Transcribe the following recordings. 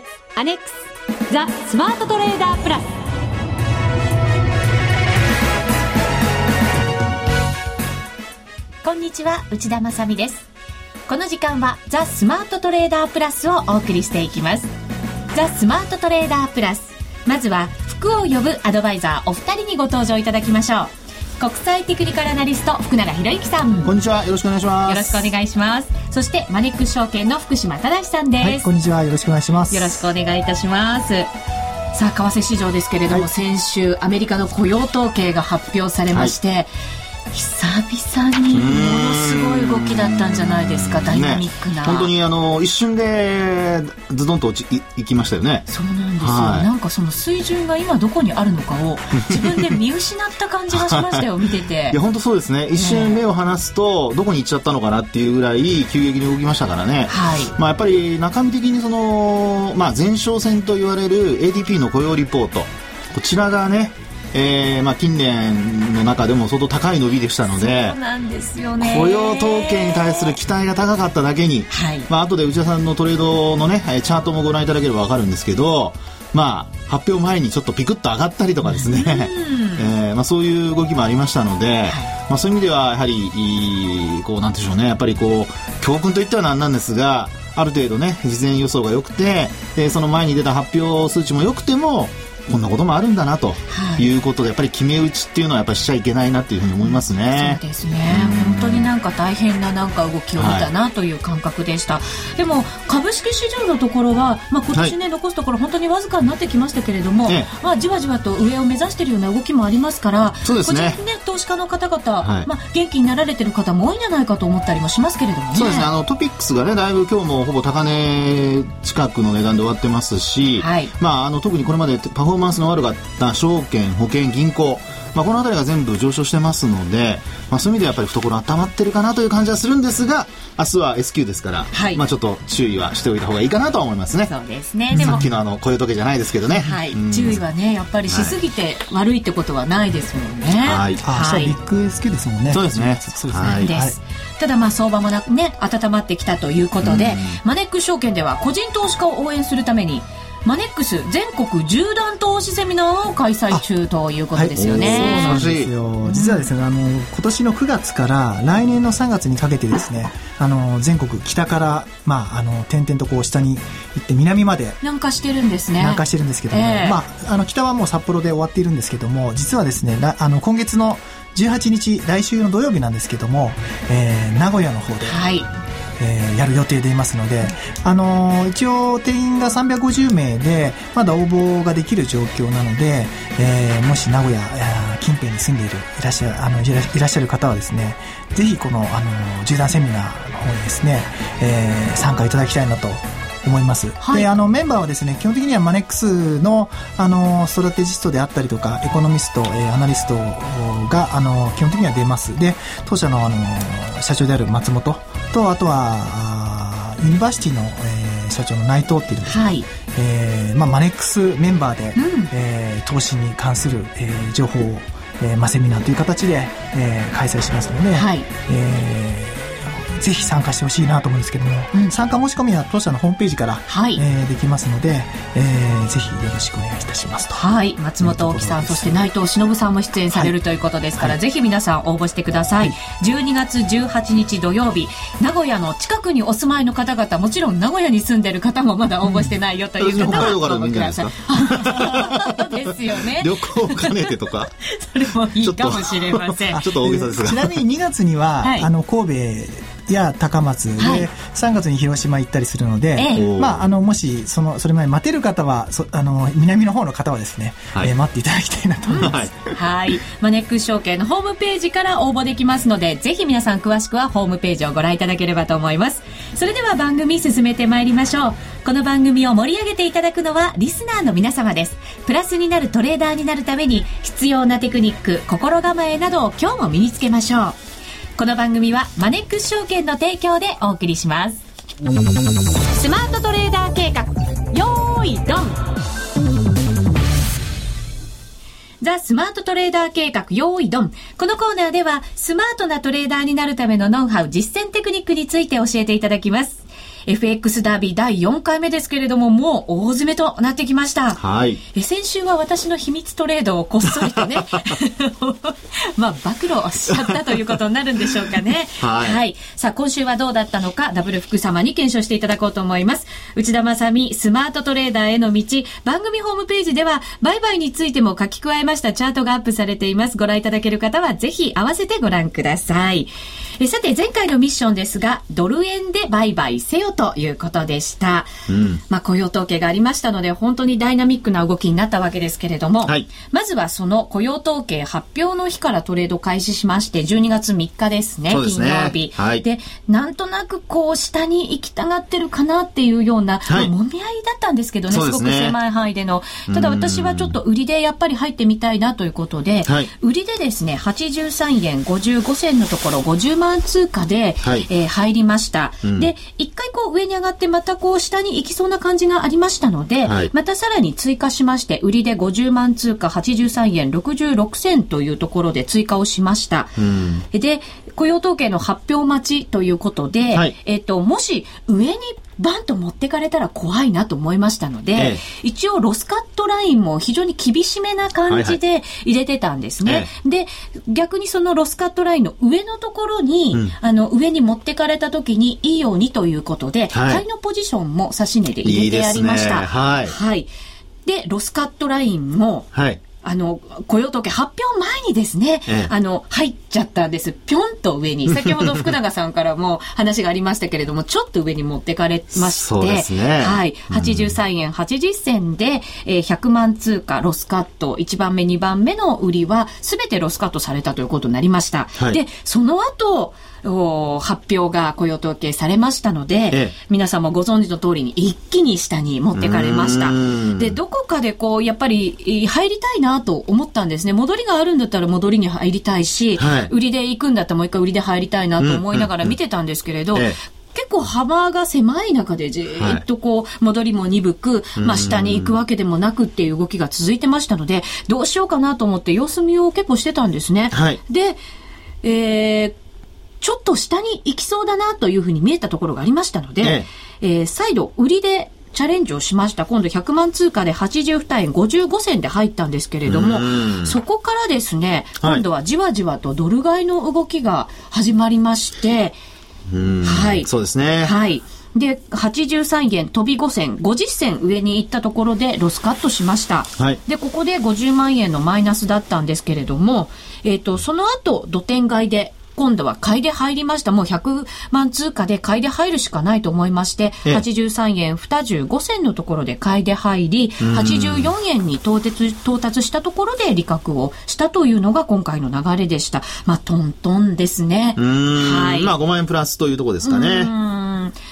月アネックスザ・スマートトレーダープラスこんにちは内田まさです。この時間はザ・スマートトレーダープラスをお送りしていきます。ザ・スマートトレーダープラスまずは服を呼ぶアドバイザーお二人にご登場いただきましょう。国際テクニカルアナリスト福永博之さん。こんにちは。よろしくお願いします。よろしくお願いします。そしてマネックス証券の福島正さんです、はい、こんにちは。よろしくお願いします。よろしくお願いいたします。さあ為替市場ですけれども、はい、先週アメリカの雇用統計が発表されまして、はい久々にものすごい動きだったんじゃないですかダイナミックな、ね、本当にあの一瞬でズドンと落ちいきましたよね。そうなんですよ、はい、なんかその水準が今どこにあるのかを 自分で見失った感じがしましたよ 見てて。いや本当そうですね。一瞬目を離すとどこに行っちゃったのかなっていうぐらい急激に動きましたからね、はい。まあ、やっぱり中身的にその、まあ、前哨戦と言われる ADP の雇用リポート。こちらがねえーまあ、近年の中でも相当高い伸びでしたのでそうなんですよね。雇用統計に対する期待が高かっただけに、はい。まあ後で内田さんのトレードの、ね、チャートもご覧いただければ分かるんですけど、まあ、発表前にちょっとピクッと上がったりとかですね、えーまあ、そういう動きもありましたので、まあ、そういう意味ではやはりこうなんでしょうね。やっぱりこう教訓といってはなんなんですがある程度ね事前予想が良くてでその前に出た発表数値も良くてもこんなこともあるんだなということで、やっぱり決め打ちっていうのはやっぱりしちゃいけないなっていうふうに思いますね。そうですね。本当になんか大変ななんか動きを見たなという感覚でした。はい、でも株式市場のところは、まあ今年ね、はい、残すところ本当にわずかになってきましたけれども、まあじわじわと上を目指しているような動きもありますから、そうですね。ね投資家の方々、はい、まあ元気になられてる方も多いんじゃないかと思ったりもしますけれどもね。そうですね。あのトピックスがねだいぶ今日もほぼ高値近くの値段で終わってますし、はい、まああの特にこれまでパフォーマンスの悪かった証券、保険、銀行、まあ、この辺りが全部上昇してますので、まあ、そういう意味ではやっぱり懐温まってるかなという感じはするんですが明日は S q ですから、はい、まあ、ちょっと注意はしておいた方がいいかなと思いますね。そうですね。さっきのあの雇用時計じゃないですけどね、はい、注意はねやっぱりしすぎて悪いってことはないですもんね。はい、はい、ビッグ S q ですもんね。そうですね。そうですね、はい、です。ただまあ相場もなくね温まってきたということで、マネックス証券では個人投資家を応援するためにマネックス全国縦断投資セミナーを開催中ということですよね。はい、そうなんですよ。実はですね、あの今年の9月から来年の3月にかけてですね、あの全国北からまああの点々とこう下に行って南まで南下してるんですね。南下してるんですけども、えー、まああの北はもう札幌で終わっているんですけども、実はですね、あの今月の18日来週の土曜日なんですけども、えー、名古屋の方で、はい、えー、やる予定でいますので、あのー、一応定員が350名でまだ応募ができる状況なので、えー、もし名古屋近辺に住んでいるいらっしゃるあのいらっしゃる方はですねぜひこの、あの縦断セミナーの方にですね、えー、参加いただきたいなと思います、はい、であのメンバーはですね基本的にはマネックスのあのストラテジストであったりとかエコノミスト、えー、アナリストがあの基本的には出ます。で当社のあの社長である松本とあとはユニバーシティの、えー、社長の内藤っていうんですけど、はい、えー、まあ、マネックスメンバーで、うん、えー、投資に関する、えー、情報を、えーまあ、セミナーという形で、えー、開催しますので、はい。えーぜひ参加してほしいなと思うんですけども、うん、参加申し込みは当社のホームページから、はい、えー、できますので、えー、ぜひよろしくお願いいたしますと。はい。松本大樹さんそして内藤忍さんも出演されるということですから、はい、ぜひ皆さん応募してください、はい、12月18日土曜日名古屋の近くにお住まいの方々もちろん名古屋に住んでる方もまだ応募してないよという方は、うん、応募ください。ですよね。旅行を兼ねてとか？それもいいかもしれません。ちょっと大げさですが。ちなみに2月には、はい、あの神戸や高松で、はい、3月に広島行ったりするので、まあ、あのもしそのそれまで待てる方はそあの南の方の方はですね、はい、えー、待っていただきたいなと思います。はい、マネックス証券のホームページから応募できますのでぜひ皆さん詳しくはホームページをご覧いただければと思います。それでは番組進めてまいりましょう。この番組を盛り上げていただくのはリスナーの皆様です。プラスになるトレーダーになるために必要なテクニック、心構えなどを今日も身につけましょう。この番組はマネックス証券の提供でお送りしますスマートトレーダー計画よーいドンザ・スマートトレーダー計画用意ドン。このコーナーでは、スマートなトレーダーになるためのノウハウ、実践テクニックについて教えていただきます。FX ダービー第4回目ですけれども、もう大詰めとなってきました。はい。え先週は私の秘密トレードをこっそりとね、まあ、暴露しちゃったということになるんでしょうかね。はい、はい。さあ、今週はどうだったのか、ダブル福様に検証していただこうと思います。内田正美、スマートトレーダーへの道、番組ホームページでは、売買についても書き加えましたチャートがアップされています。ご覧いただける方は、ぜひ合わせてご覧ください。えさて、前回のミッションですが、ドル円で売買せよということでした。うん、まあ、雇用統計がありましたので、本当にダイナミックな動きになったわけですけれども、はい、まずはその雇用統計発表の日からトレード開始しまして、12月3日ですね、すね。金曜日、はい、で、なんとなくこう、下に行きたがってるかなっていうような、はい、もみ合いだったんですけどね、すごく狭い範囲での。ただ私はちょっと売りでやっぱり入ってみたいなということで、売りでですね、83円55銭のところ50万万通貨で、はい、えー、入りました。うん、で、一回こう上に上がってまたこう下に行きそうな感じがありましたので、はい、またさらに追加しまして、売りで50万通貨83円66銭というところで追加をしました。うん、で、雇用統計の発表待ちということで、はい、えっ、と、もし上にバンと持ってかれたら怖いなと思いましたので、ええ、一応ロスカットラインも非常に厳しめな感じで入れてたんですね。はいはい、で、逆にそのロスカットラインの上のところに、うん、あの、上に持ってかれた時にいいようにということで、はい、買いのポジションも指し値で入れてやりました。いいはい。はい。で、ロスカットラインも、はい。あの、雇用統計発表前にですね、ええ、あの、入っちゃったんです。ぴょんと上に。先ほど福永さんからも話がありましたけれども、ちょっと上に持ってかれまして、ね、はい。83円80銭で、えー、100万通貨ロスカット、1番目、2番目の売りは、すべてロスカットされたということになりました。はい、で、その後、発表が雇用統計されましたので、ええ、皆さんもご存知の通りに一気に下に持ってかれました。で、どこかでこう、やっぱり入りたいなと思ったんですね。戻りがあるんだったら戻りに入りたいし、はい、売りで行くんだったらもう一回売りで入りたいなと思いながら見てたんですけれど、結構幅が狭い中でじっとこう、戻りも鈍く、まあ下に行くわけでもなくっていう動きが続いてましたので、どうしようかなと思って様子見を結構してたんですね。はい、で、えー、ちょっと下に行きそうだなというふうに見えたところがありましたので、えええー、再度売りでチャレンジをしました。今度100万通貨で82円55銭で入ったんですけれども、そこからですね、今度はじわじわとドル買いの動きが始まりまして、はい。そうですね。はい。で、83円飛び5銭、50銭上に行ったところでロスカットしました。はい。で、ここで50万円のマイナスだったんですけれども、えっ、ー、と、その後、土点買いで今度は買いで入りました。もう100万通貨で買いで入るしかないと思いまして、83円25銭のところで買いで入り、84円に到達到達したところで利確をしたというのが今回の流れでした。まあ、トントンですね。はい。まあ、5万円プラスというところですかね。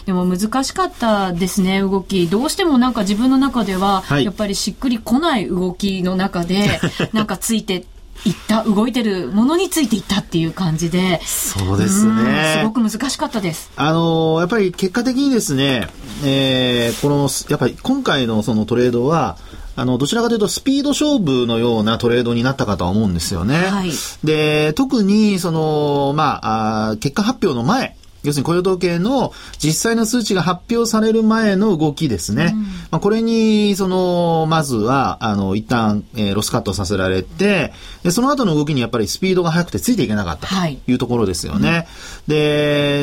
でも難しかったですね、動き。どうしてもなんか自分の中では、やっぱりしっくりこない動きの中で、なんかついていった動いてるものについていったっていう感じで。そうですね。すごく難しかったです。あのやっぱり結果的にですね、えー、このやっぱり今回のそのトレードはあの、どちらかというとスピード勝負のようなトレードになったかとは思うんですよね。はい、で、特に、その、まあ、あ結果発表の前、要するに雇用統計の実際の数値が発表される前の動きですね。うん、まあ、これに、その、まずは、あの、一旦、えー、ロスカットさせられて、で、その後の動きにやっぱりスピードが速くてついていけなかったというところですよね。はいうん、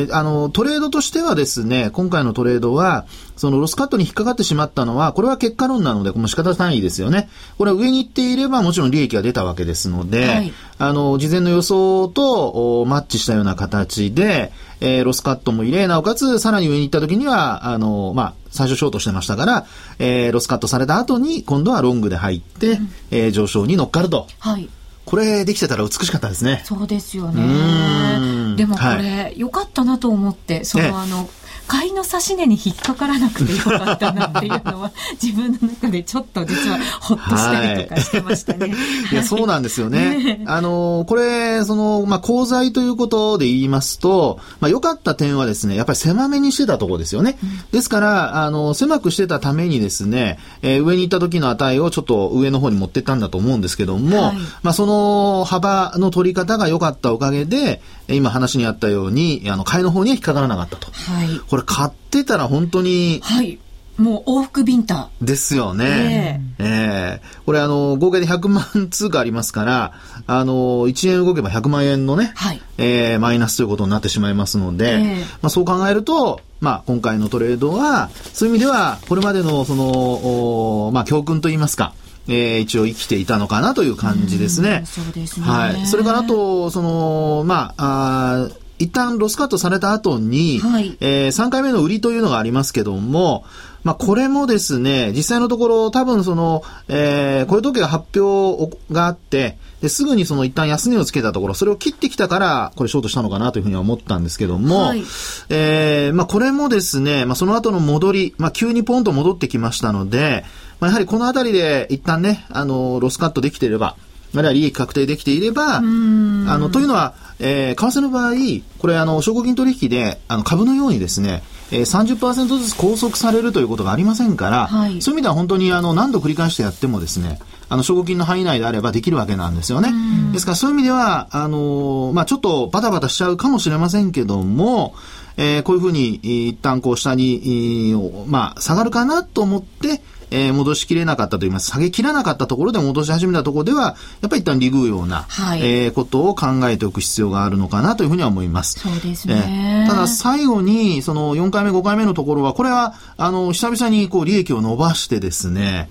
で、あの、トレードとしてはですね、今回のトレードは、そのロスカットに引っかかってしまったのは、これは結果論なので、もう仕方ないですよね。これは上に行っていればもちろん利益が出たわけですので、はい、あの、事前の予想とマッチしたような形で、えー、ロスカットも入れ、なおかつ、さらに上に行った時には、あの、まあ、最初ショートしてましたから、えー、ロスカットされた後に、今度はロングで入って、うん、えー、上昇に乗っかると。はい。これできてたら美しかったですね。そうですよね。でもこれ、はい、よかったなと思って、その、あの、買いの指し値に引っかからなくてよかったなっていうのは、自分の中でちょっと実はほっとしたりとかしてましたね。はい、いや、そうなんですよね。あの、これ、その、まあ、功罪ということで言いますと、まあ、良かった点はですね、やっぱり狭めにしてたところですよね。うん、ですから、あの、狭くしてたためにですね、えー、上に行った時の値をちょっと上の方に持ってったんだと思うんですけども、はい、まあ、その幅の取り方が良かったおかげで、今話にあったように、あの、買いの方には引っかからなかったと。はい。これ買ってたら本当に、はい。もう往復ビンタ。ですよね。えー、えー、これあの、合計で100万通貨ありますから、あの、1円動けば100万円のね、はい、えー、マイナスということになってしまいますので、えー、まあそう考えると、まあ今回のトレードは、そういう意味では、これまでのその、まあ教訓といいますか、えー、一応生きていたのかなという感じですね。そうですね。はい。それからあと、その、まあ、あ一旦ロスカットされた後に、はい、えー、3回目の売りというのがありますけども、まあ、これもですね、実際のところ多分その、えー、雇用統計が発表があって、ですぐにその一旦安値をつけたところ、それを切ってきたから、これショートしたのかなというふうには思ったんですけども、はい、えー、まあ、これもですね、まあ、その後の戻り、まあ、急にポンと戻ってきましたので、まあ、やはりこのあたりで一旦ね、あの、ロスカットできていれば、あるいは利益確定できていれば、あの、というのは、えー、為替の場合、これ、あの、証拠金取引で、あの、株のようにですね、えー、30%ずつ拘束されるということがありませんから、はい、そういう意味では本当にあの何度繰り返してやってもですね、あの、証拠金の範囲内であればできるわけなんですよね。ですからそういう意味では、あのー、まあ、ちょっとバタバタしちゃうかもしれませんけども、えー、こういうふうに一旦こう下に、まあ、下がるかなと思って、えー、戻しきれなかったといいます、下げきらなかったところで戻し始めたところでは、やっぱり一旦リグうような、はい、えー、ことを考えておく必要があるのかなというふうには思います。そうですね。えー、ただ最後に、その4回目、5回目のところは、これは、あの、久々にこう利益を伸ばしてですね、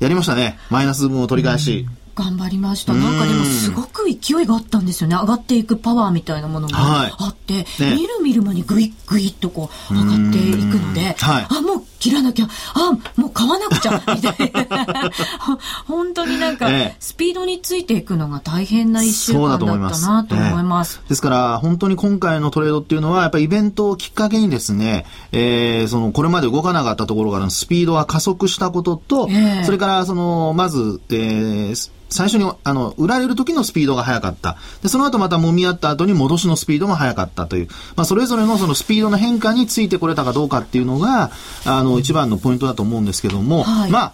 やりましたね。マイナス分を取り返し。うん頑張りました。なんかでもすごく勢いがあったんですよね。上がっていくパワーみたいなものがあって、はいね、みるみる間にぐいぐいっとこう上がっていくので、はい、あ、もう切らなきゃ、あ、もう買わなくちゃ、みたいな。本当になんか、スピードについていくのが大変な一週間だったなと思います。ですから、本当に今回のトレードっていうのは、やっぱりイベントをきっかけにですね、えー、その、これまで動かなかったところからのスピードが加速したことと、えー、それから、その、まず、えー、最初に、あの、売られる時のスピードが速かった。で、その後また揉み合った後に戻しのスピードも速かったという、まあ、それぞれのそのスピードの変化についてこれたかどうかっていうのが、あの、一番のポイントだと思うんですけども、はい、まあ、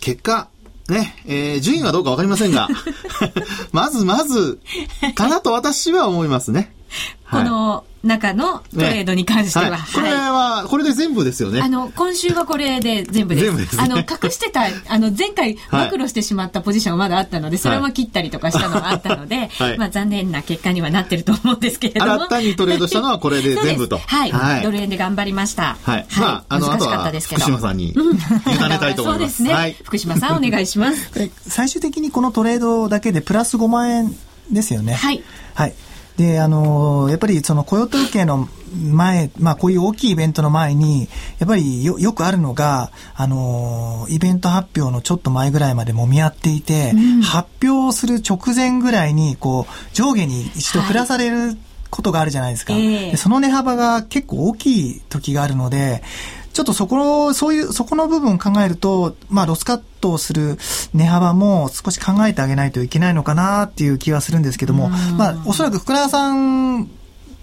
結果、ね、えー、順位はどうかわかりませんが、まずまず、かなと私は思いますね。この、中のトレードに関しては。ねはい、これは、これで全部ですよね。あの、今週はこれで全部です。全部です、ね、あの、隠してた、あの、前回暴露してしまったポジションはまだあったので、それも切ったりとかしたのがあったので、はい、まあ残念な結果にはなってると思うんですけれども。新たにトレードしたのはこれで全部と。はい。はい、ドル円で頑張りました。はい。まあ、あの、難しかったですけど。福島さんに委ねたいと思います。そうですね。はい、福島さんお願いします。最終的にこのトレードだけでプラス5万円ですよね。はい。はい。で、あの、やっぱりその雇用統計の前、まあこういう大きいイベントの前に、やっぱりよよくあるのが、あの、イベント発表のちょっと前ぐらいまでもみ合っていて、うん、発表する直前ぐらいに、こう、上下に一度振らされる、はいことがあるじゃないですか、えー、その値幅が結構大きい時があるので、ちょっとそこの、そういう、そこの部分を考えると、まあ、ロスカットをする値幅も少し考えてあげないといけないのかなっていう気はするんですけども、まあ、おそらく福永さん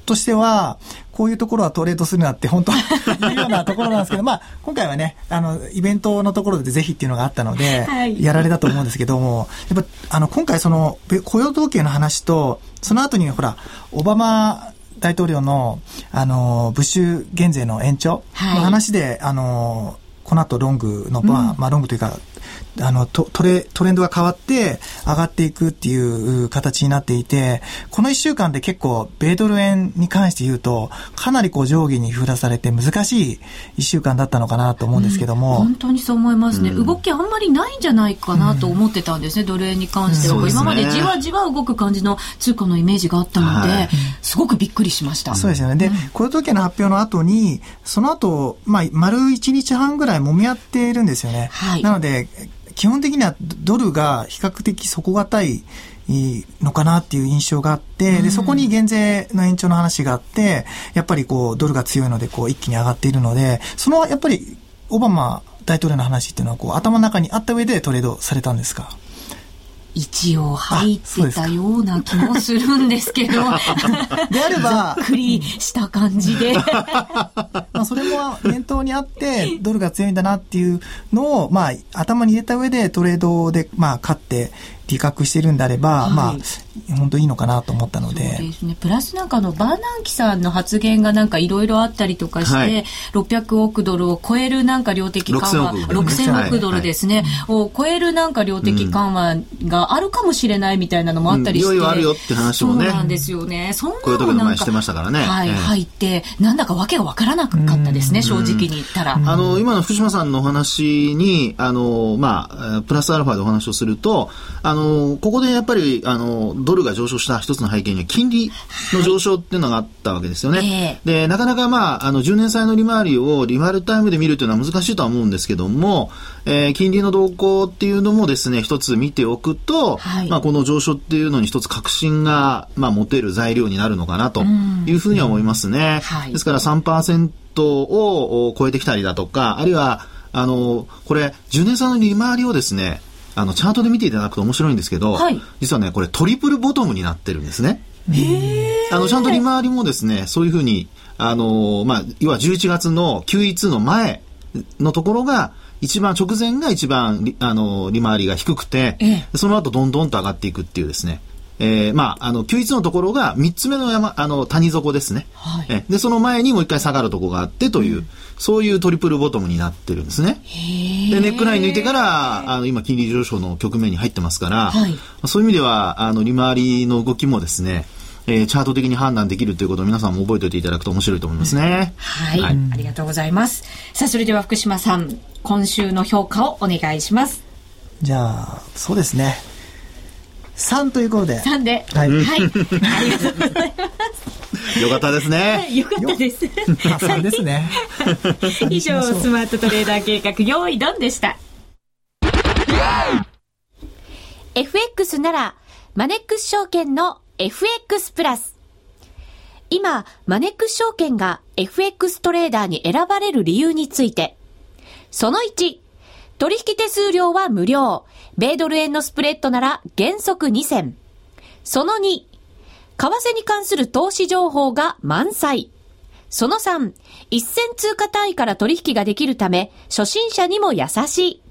としては、こういうところはトレードするなって本当い うようなところなんですけど、まあ、今回はね、あの、イベントのところでぜひっていうのがあったので、はい、やられたと思うんですけども、やっぱ、あの、今回その、雇用統計の話と、その後にほら、オバマ大統領の、あの、ブッシュ減税の延長の話で、はい、あの、この後ロングの、まあ、まあ、ロングというか、あのトレトレンドが変わって上がっていくっていう形になっていて、この1週間で結構、米ドル円に関して言うと、かなりこう上下に振らされて難しい1週間だったのかなと思うんですけども。うん、本当にそう思いますね、うん、動きあんまりないんじゃないかなと思ってたんですね、うん、ドル円に関しては、ね、今までじわじわ動く感じの通貨のイメージがあったので、はい、すごくびっくりしました。そうですよね。で、雇用統計の発表の後に、その後、まあ、丸1日半ぐらい揉み合っているんですよね。はい、なので、基本的にはドルが比較的底堅いのかなっていう印象があって、で、そこに減税の延長の話があって、やっぱりこう、ドルが強いので、こう、一気に上がっているので、その、やっぱり、オバマ大統領の話っていうのは、こう、頭の中にあった上でトレードされたんですか？一応入ってたような気もするんですけど。であれば。ざっくりした感じで。まあそれも念頭にあって、ドルが強いんだなっていうのを、まあ頭に入れた上でトレードで、まあ勝って、利確してるんであれば、はい、まあ、本当いいのかなと思ったので。そうですね。プラスなんかのバーナンキさんの発言がなんかいろいろあったりとかして、はい、600億ドルを超えるなんか量的緩和、6000億ドルですね、はい、を超えるなんか量的緩和があるかもしれないみたいなのもあったりして。うん、いよいよあるよって話もね。そうなんですよね。そんなのなんからね。はい、入って、なんだかわけがわからなかったですね、正直に言ったら。あの、今の福島さんのお話に、あの、まあ、プラスアルファでお話をすると、あの、ここでやっぱり、あの、ドルが上昇した一つの背景には金利の上昇っていうのがあったわけですよね。はいで、なかなかまあ、あの、10年債の利回りをリアルタイムで見るというのは難しいとは思うんですけども、えー、金利の動向っていうのもですね、一つ見ておくと、はい、まあ、この上昇っていうのに一つ確信が、まあ、持てる材料になるのかなというふうには思いますね。はい、ですから3%を超えてきたりだとか、あるいは、あの、これ、10年債の利回りをですね、あの、チャートで見ていただくと面白いんですけど、はい、実はね、これトリプルボトムになってるんですね。あの、ちゃんと利回りもですね、そういうふうに、あの、まあ、要は11月の Q1 の前のところが、一番直前が一番あの利回りが低くて、その後どんどんと上がっていくっていうですね。えー、まあ、あの、9 1のところが3つ目の山、あの、谷底ですね。はい、えで、その前にもう一回下がるところがあってという、うん、そういうトリプルボトムになってるんですね。で、ネックライン抜いてから、あの、今、金利上昇の局面に入ってますから、はい、そういう意味では、あの、利回りの動きもですね、えー、チャート的に判断できるということを皆さんも覚えておいていただくと面白いと思いますね。はい、はい、ありがとうございます。さあ、それでは福島さん、今週の評価をお願いします。じゃあ、そうですね。3ということで。3で。はい。はい。ありがとうございます。よかったですね。よかったです。3ですね。以上、スマートトレーダー計画、用意ドンでした。FX なら、マネックス証券の FX プラス。今、マネックス証券が FX トレーダーに選ばれる理由について。その1、取引手数料は無料。米ドル円のスプレッドなら原則2銭。その2、為替に関する投資情報が満載。その3、一銭通貨単位から取引ができるため、初心者にも優しい。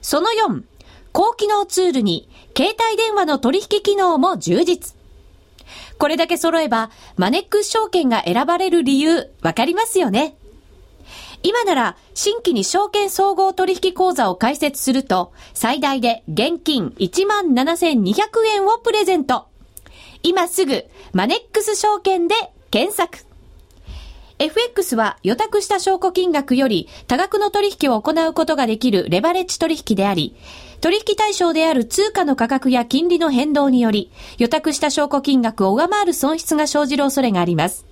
その4、高機能ツールに、携帯電話の取引機能も充実。これだけ揃えば、マネックス証券が選ばれる理由、わかりますよね？今なら、新規に証券総合取引口座を開設すると、最大で現金17,200円をプレゼント。今すぐ、マネックス証券で検索。FX は予託した証拠金額より多額の取引を行うことができるレバレッジ取引であり、取引対象である通貨の価格や金利の変動により、予託した証拠金額を上回る損失が生じる恐れがあります。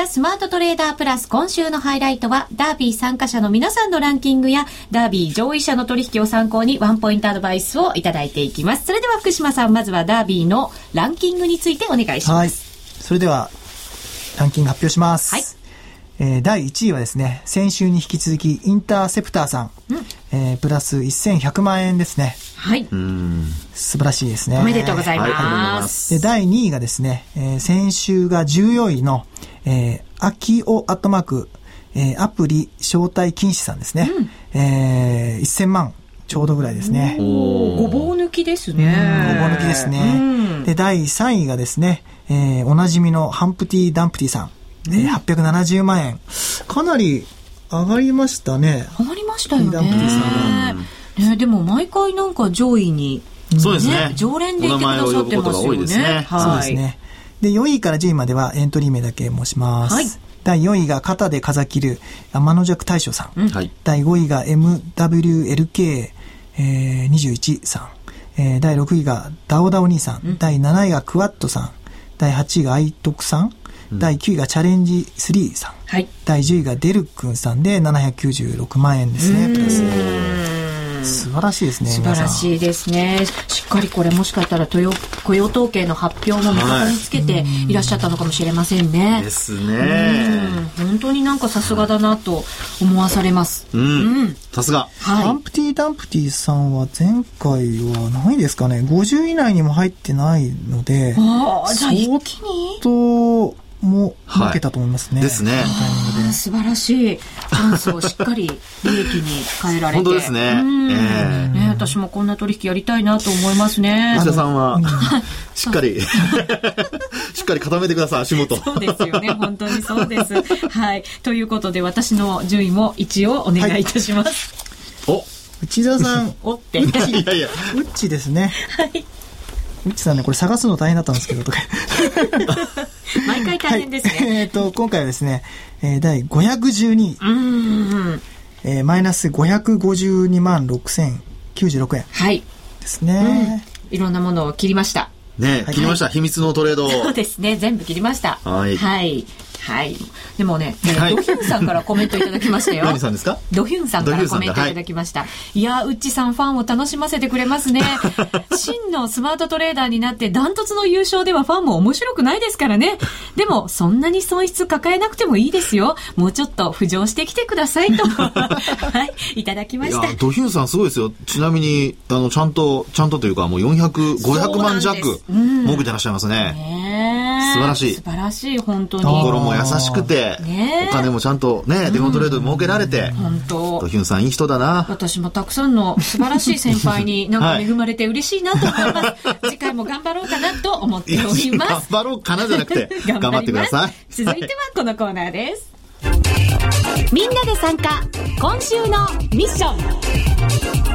ザ・スマートトレーダープラス今週のハイライトは、ダービー参加者の皆さんのランキングや、ダービー上位者の取引を参考にワンポイントアドバイスをいただいていきます。それでは福島さん、まずはダービーのランキングについてお願いします。はい。それでは、ランキング発表します。はい。えー、第1位はですね、先週に引き続き、インターセプターさん、うん、えー、プラス1100万円ですね。はい。素晴らしいですね。おめでとうございます。で、第2位がですね、えー、先週が14位の、えー、アキオアットマーク、えー、アプリ招待禁止さんですね。うん、えー、1000万ちょうどぐらいですね。ごぼう抜きですね。ごぼう抜きですね。で、第3位がですね、えー、おなじみのハンプティ・ダンプティさん、えー、870万円。かなり上がりましたね。上がりましたよね。ダンプティさん。ね、でも毎回なんか上位に、そうですね。常連でいてくださってますよね。はい。そうですね。で、4位から10位まではエントリー名だけ申します。はい。第4位が肩で風切る天の弱大将さん。うん、はい。第5位が MWLK21、えー、さん。えー、第6位がダオダオ兄さん。うん、第7位がクワットさん。第8位がアイトクさん。うん、第9位がチャレンジ3さん。はい。第10位がデルクンさんで796万円ですね、プラス。素晴らしいですね。素晴らしいですね。しっかりこれもしかしたら雇用雇用統計の発表も味方につけていらっしゃったのかもしれませんね。はい、ですね。本当になんかさすがだなと思わされます。うん。さすが。はい。ダンプティーダンプティさんは前回は何位ですかね ?50 以内にも入ってないので、ああ、じゃあ一気に？と、も負けたと思いますね。ですね。素晴らしいチャンスをしっかり利益に変えられて。本当ですね。えー、ね私もこんな取引やりたいなと思いますね。橋田さんは、しっかり、しっかり固めてください、足元。そうですよね。本当にそうです。はい。ということで、私の順位も一応お願いいたします。はい、お内田さん。おって。いやいや。うっちですね。はい。うちさんね、これ探すの大変だったんですけど、とか。毎回大変ですね。はい、えっ、ー、と、今回はですね、えー、第512位。うん。えー、マイナス552万6096円。はい。ですね、うん、いろんなものを切りました。ね、切りました、はい、秘密のトレードそうですね全部切りましたはい、はいはい。でもね、はい、ドヒュンさんからコメントいただきましたよ。何さんですか？ドヒュンさんからコメントいただきました。はい、いや、うっちさんファンを楽しませてくれますね。真のスマートトレーダーになってダントツの優勝ではファンも面白くないですからね。でも、そんなに損失抱えなくてもいいですよ。もうちょっと浮上してきてくださいと。はい、いただきました。ドヒュンさんすごいですよ。ちなみに、あの、ちゃんと、ちゃんとというか、もう400、500万弱、儲けてらっしゃいますね。ね素晴らしい。素晴らしい、本当に。心も優しくて、ね、お金もちゃんとね、デモトレードで儲けられて、本当。ドヒュンさんいい人だな。私もたくさんの素晴らしい先輩に なんか恵まれて嬉しいなと思います。はい、次回も頑張ろうかなと思っております。頑張ろうかなじゃなくて、頑張ってください。続いてはこのコーナーです。みんなで参加、今週のミッション。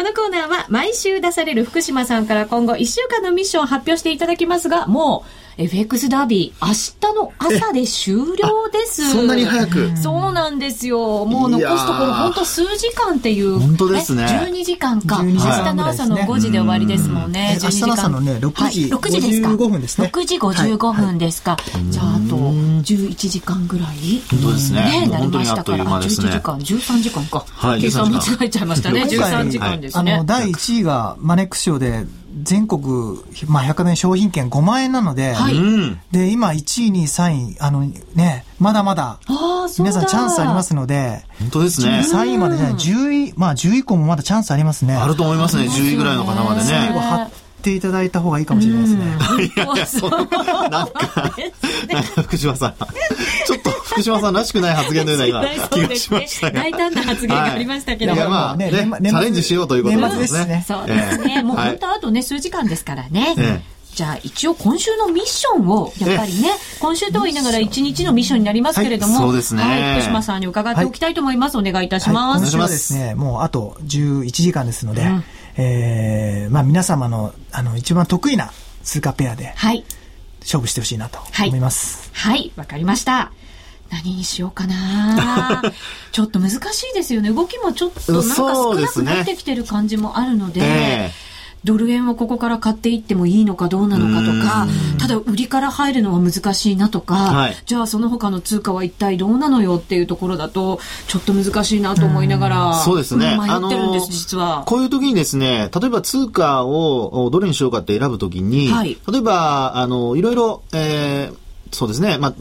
このコーナーは毎週出される福島さんから今後1週間のミッションを発表していただきますが、もう FX ダービー、明日の朝で終了です。そんなに早く？そうなんですよ。もう残すところ本当数時間っていう。本当ですね。12時間か。明日の朝の5時で終わりですもんね。明日の朝のね、6時55分ですね。6時55分ですか。じゃあ、あと11時間ぐらい本当ですね。なりましたから。11時間、13時間か。計算間違えちゃいましたね。13時間ですね。あの、第1位がマネックス賞で、全国、まあ、百貨店商品券5万円なので、はい、で、今1位、2位、3位、あのね、まだまだ、皆さんチャンスありますので、本当ですね。3位までじゃない、10位、まあ10位以降もまだチャンスありますね。あると思いますね、10位ぐらいの方までね。最後張っていただいた方がいいかもしれないですね。いやいや、そなんか、なんか福島さん、ちょっと福島さんらしくない発言のような今、気がしました大胆な発言がありましたけど。い。や、まあね、チャレンジしようということで。すね。そうですね。もう本当あとね、数時間ですからね。じゃあ一応今週のミッションをやっぱりね今週と言いながら一日のミッションになりますけれども、はい、そうですね、はい、福島さんに伺っておきたいと思います、はい、お願いいたします、今週はです。ねもうあと11時間ですので、うん、えー、まあ皆様のあの一番得意な通貨ペアで勝負してほしいなと思います。はい。わ、かりました何にしようかな。ちょっと難しいですよね。動きもちょっとなんか少なくなってきてる感じもあるので、ねえ。ードル円をここから買っていってもいいのかどうなのかとか、ただ売りから入るのは難しいなとか、はい、じゃあその他の通貨は一体どうなのよっていうところだと、ちょっと難しいなと思いながら、そうですね。迷ってるんです、実は。こういう時にですね、例えば通貨をどれにしようかって選ぶときに、はい、例えば、あの、いろいろ、えー、そうですね、まあ、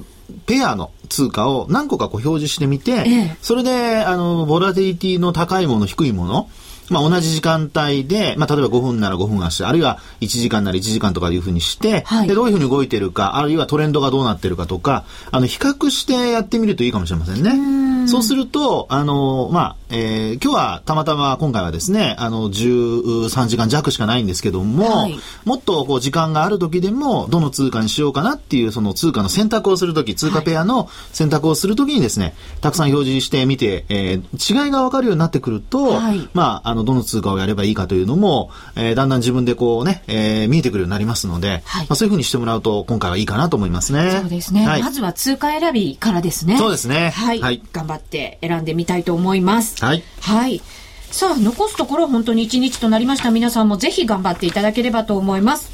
ペアの通貨を何個かこう表示してみて、ええ、それで、あの、ボラティリティの高いもの、低いもの、まあ、同じ時間帯で、まあ、例えば5分なら5分足あるいは1時間なら1時間とかいうふうにして、はい、で、どういうふうに動いてるか、あるいはトレンドがどうなってるかとか、あの、比較してやってみるといいかもしれませんね。そうすると、あの、まあ、えー、今日はたまたま今回はですね、あの、13時間弱しかないんですけども、はい、もっとこう時間がある時でも、どの通貨にしようかなっていう、その通貨の選択をするとき、通貨ペアの選択をするときにですね、たくさん表示してみて、えー、違いがわかるようになってくると、はい、まあ、あの、どの通貨をやればいいかというのも、えー、だんだん自分でこうね、えー、見えてくるようになりますので、はい、まあ、そういうふうにしてもらうと、今回はいいかなと思いますね。そうですね。はい、まずは通貨選びからですね。そうですね。はい。はい、頑張って選んでみたいと思います。はい。はい。さあ、残すところ本当に1日となりました。皆さんもぜひ頑張っていただければと思います。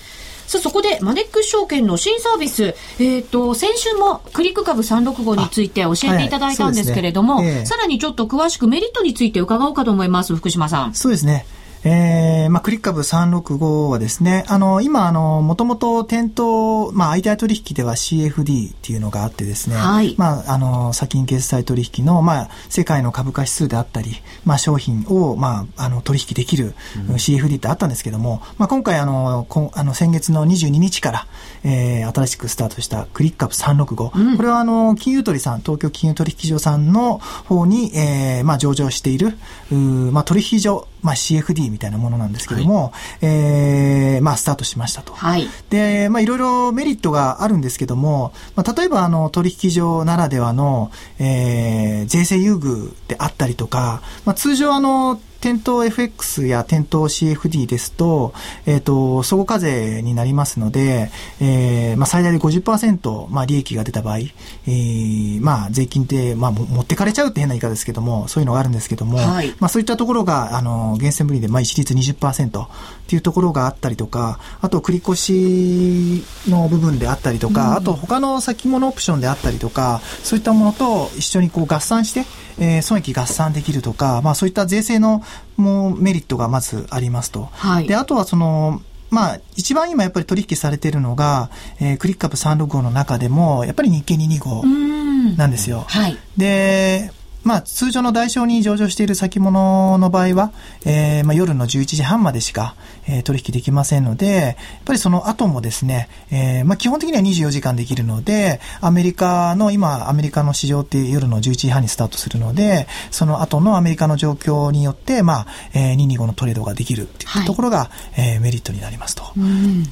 さあ、そこで、マネックス証券の新サービス、えっ、ー、と、先週もクリック株365について教えていただいたんですけれども、はいはいねえー、さらにちょっと詳しくメリットについて伺おうかと思います、福島さん。そうですね。えー、まあ、クリック株365はですね、あの、今、あの、もともと店頭、まあ、相対取引では CFD っていうのがあってですね、はい、まあ、あの、先金決済取引の、まあ、世界の株価指数であったり、まあ、商品を、まあ、あの、取引できる CFD ってあったんですけども、うん、まあ、今回、あの、こあの、先月の22日から、えー、新しくスタートしたクリック株365、うん、これは、あの、金融取さん、東京金融取引所さんの方に、えー、まあ、上場している、うまあ、取引所、まあ、CFD みたいなものなんですけども、はい、えー、まあ、スタートしましたと。はい。で、まあ、いろいろメリットがあるんですけども、まあ、例えば、あの、取引所ならではの、えー、税制優遇であったりとか、まあ、通常、あの、店頭 FX や店頭 CFD ですと、えっ、ー、と、相互課税になりますので、えー、まあ、最大で50%、まあ、利益が出た場合、えー、まあ、税金って、まあ、持ってかれちゃうって変な言い方ですけども、そういうのがあるんですけども、はい、まあ、そういったところが、あの、源泉ぶりで、まあ、一律20%っていうところがあったりとか、あと、繰越の部分であったりとか、うん、あと、他の先物オプションであったりとか、そういったものと一緒にこう合算して、えー、損益合算できるとか、まあ、そういった税制のもうメリットがまずありますと。はい、で、あとはその、まあ、一番今やっぱり取引されているのが、えー、クリックアップ365の中でも、やっぱり日経225なんですよ。はい。で、まあ、通常の代償に上場している先物の場合は、えー、まあ、夜の11時半までしか、えー、取引できませんので、やっぱりその後もですね、えー、まあ、基本的には24時間できるので、アメリカの、今、アメリカの市場って夜の11時半にスタートするので、その後のアメリカの状況によって、まあ、えー、225のトレードができるっていうところが、はい、えー、メリットになりますと。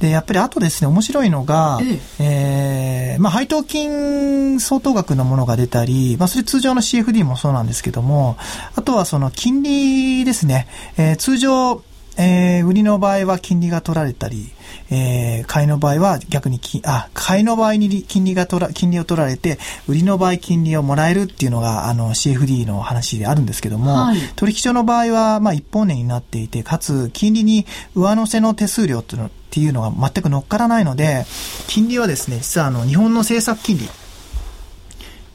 で、やっぱりあとですね、面白いのが、ええ。ー、まあ、配当金相当額のものが出たり、まあ、それ通常の CFD もそうなんですけども、あとはその金利ですね。えー、通常、えー、売りの場合は金利が取られたり、えー、買いの場合は逆にき、あ、買いの場合に金利が取ら、金利を取られて、売りの場合金利をもらえるっていうのが、あの、CFD の話であるんですけども、はい、取引所の場合は、まあ、一本値になっていて、かつ、金利に上乗せの手数料っていうのっていうのが全く乗っからないので、金利はですね、実はあの、日本の政策金利、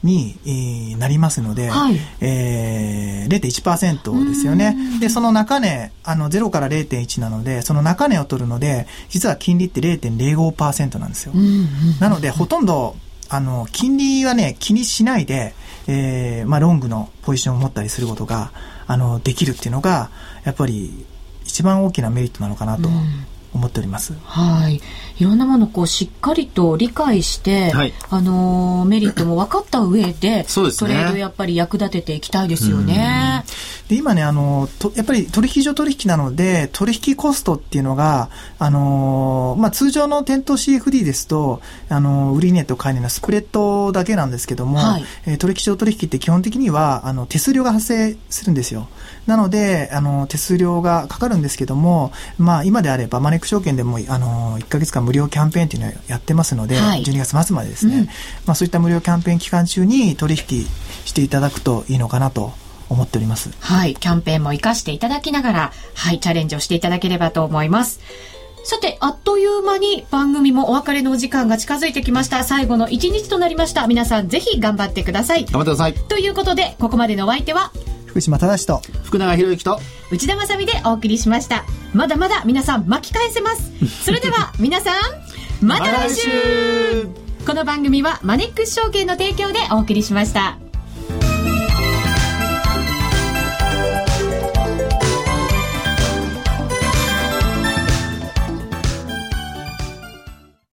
に、えー、なりますので、はい、えー、0.1%ですよね。で、その中値、あの、0から0.1なので、その中値を取るので、実は金利って0.05%なんですよ。なので、ほとんど、あの、金利はね、気にしないで、えー、まあ、ロングのポジションを持ったりすることが、あの、できるっていうのが、やっぱり、一番大きなメリットなのかなと思っております。はい。いろんなものをこうしっかりと理解して、はい、あのー、メリットも分かった上で、そうですね、トレードやっぱり役立てていきたいですよね。で、今ね、あの、と、やっぱり取引所取引なので、取引コストっていうのが、あのー、まあ、通常の店頭 CFD ですと、あのー、売値と買い値のスプレッドだけなんですけども、はい、えー、取引所取引って基本的には、あの、手数料が発生するんですよ。なので、あの、手数料がかかるんですけども、まあ、今であれば、マネック証券でも、あの、1ヶ月間無料キャンペーンっていうのをやってますので、はい、12月末までですね、うん、まあ、そういった無料キャンペーン期間中に取引していただくといいのかなと思っております。はい、キャンペーンも活かしていただきながら、はい、チャレンジをしていただければと思います。さて、あっという間に番組もお別れのお時間が近づいてきました。最後の一日となりました。皆さんぜひ頑張ってください。頑張ってください。ということで、ここまでのお相手は、福島正と福永博之と内田まさでお送りしましたまだまだ皆さん巻き返せます それでは皆さんまた来週この番組はマネックス証券の提供でお送りしました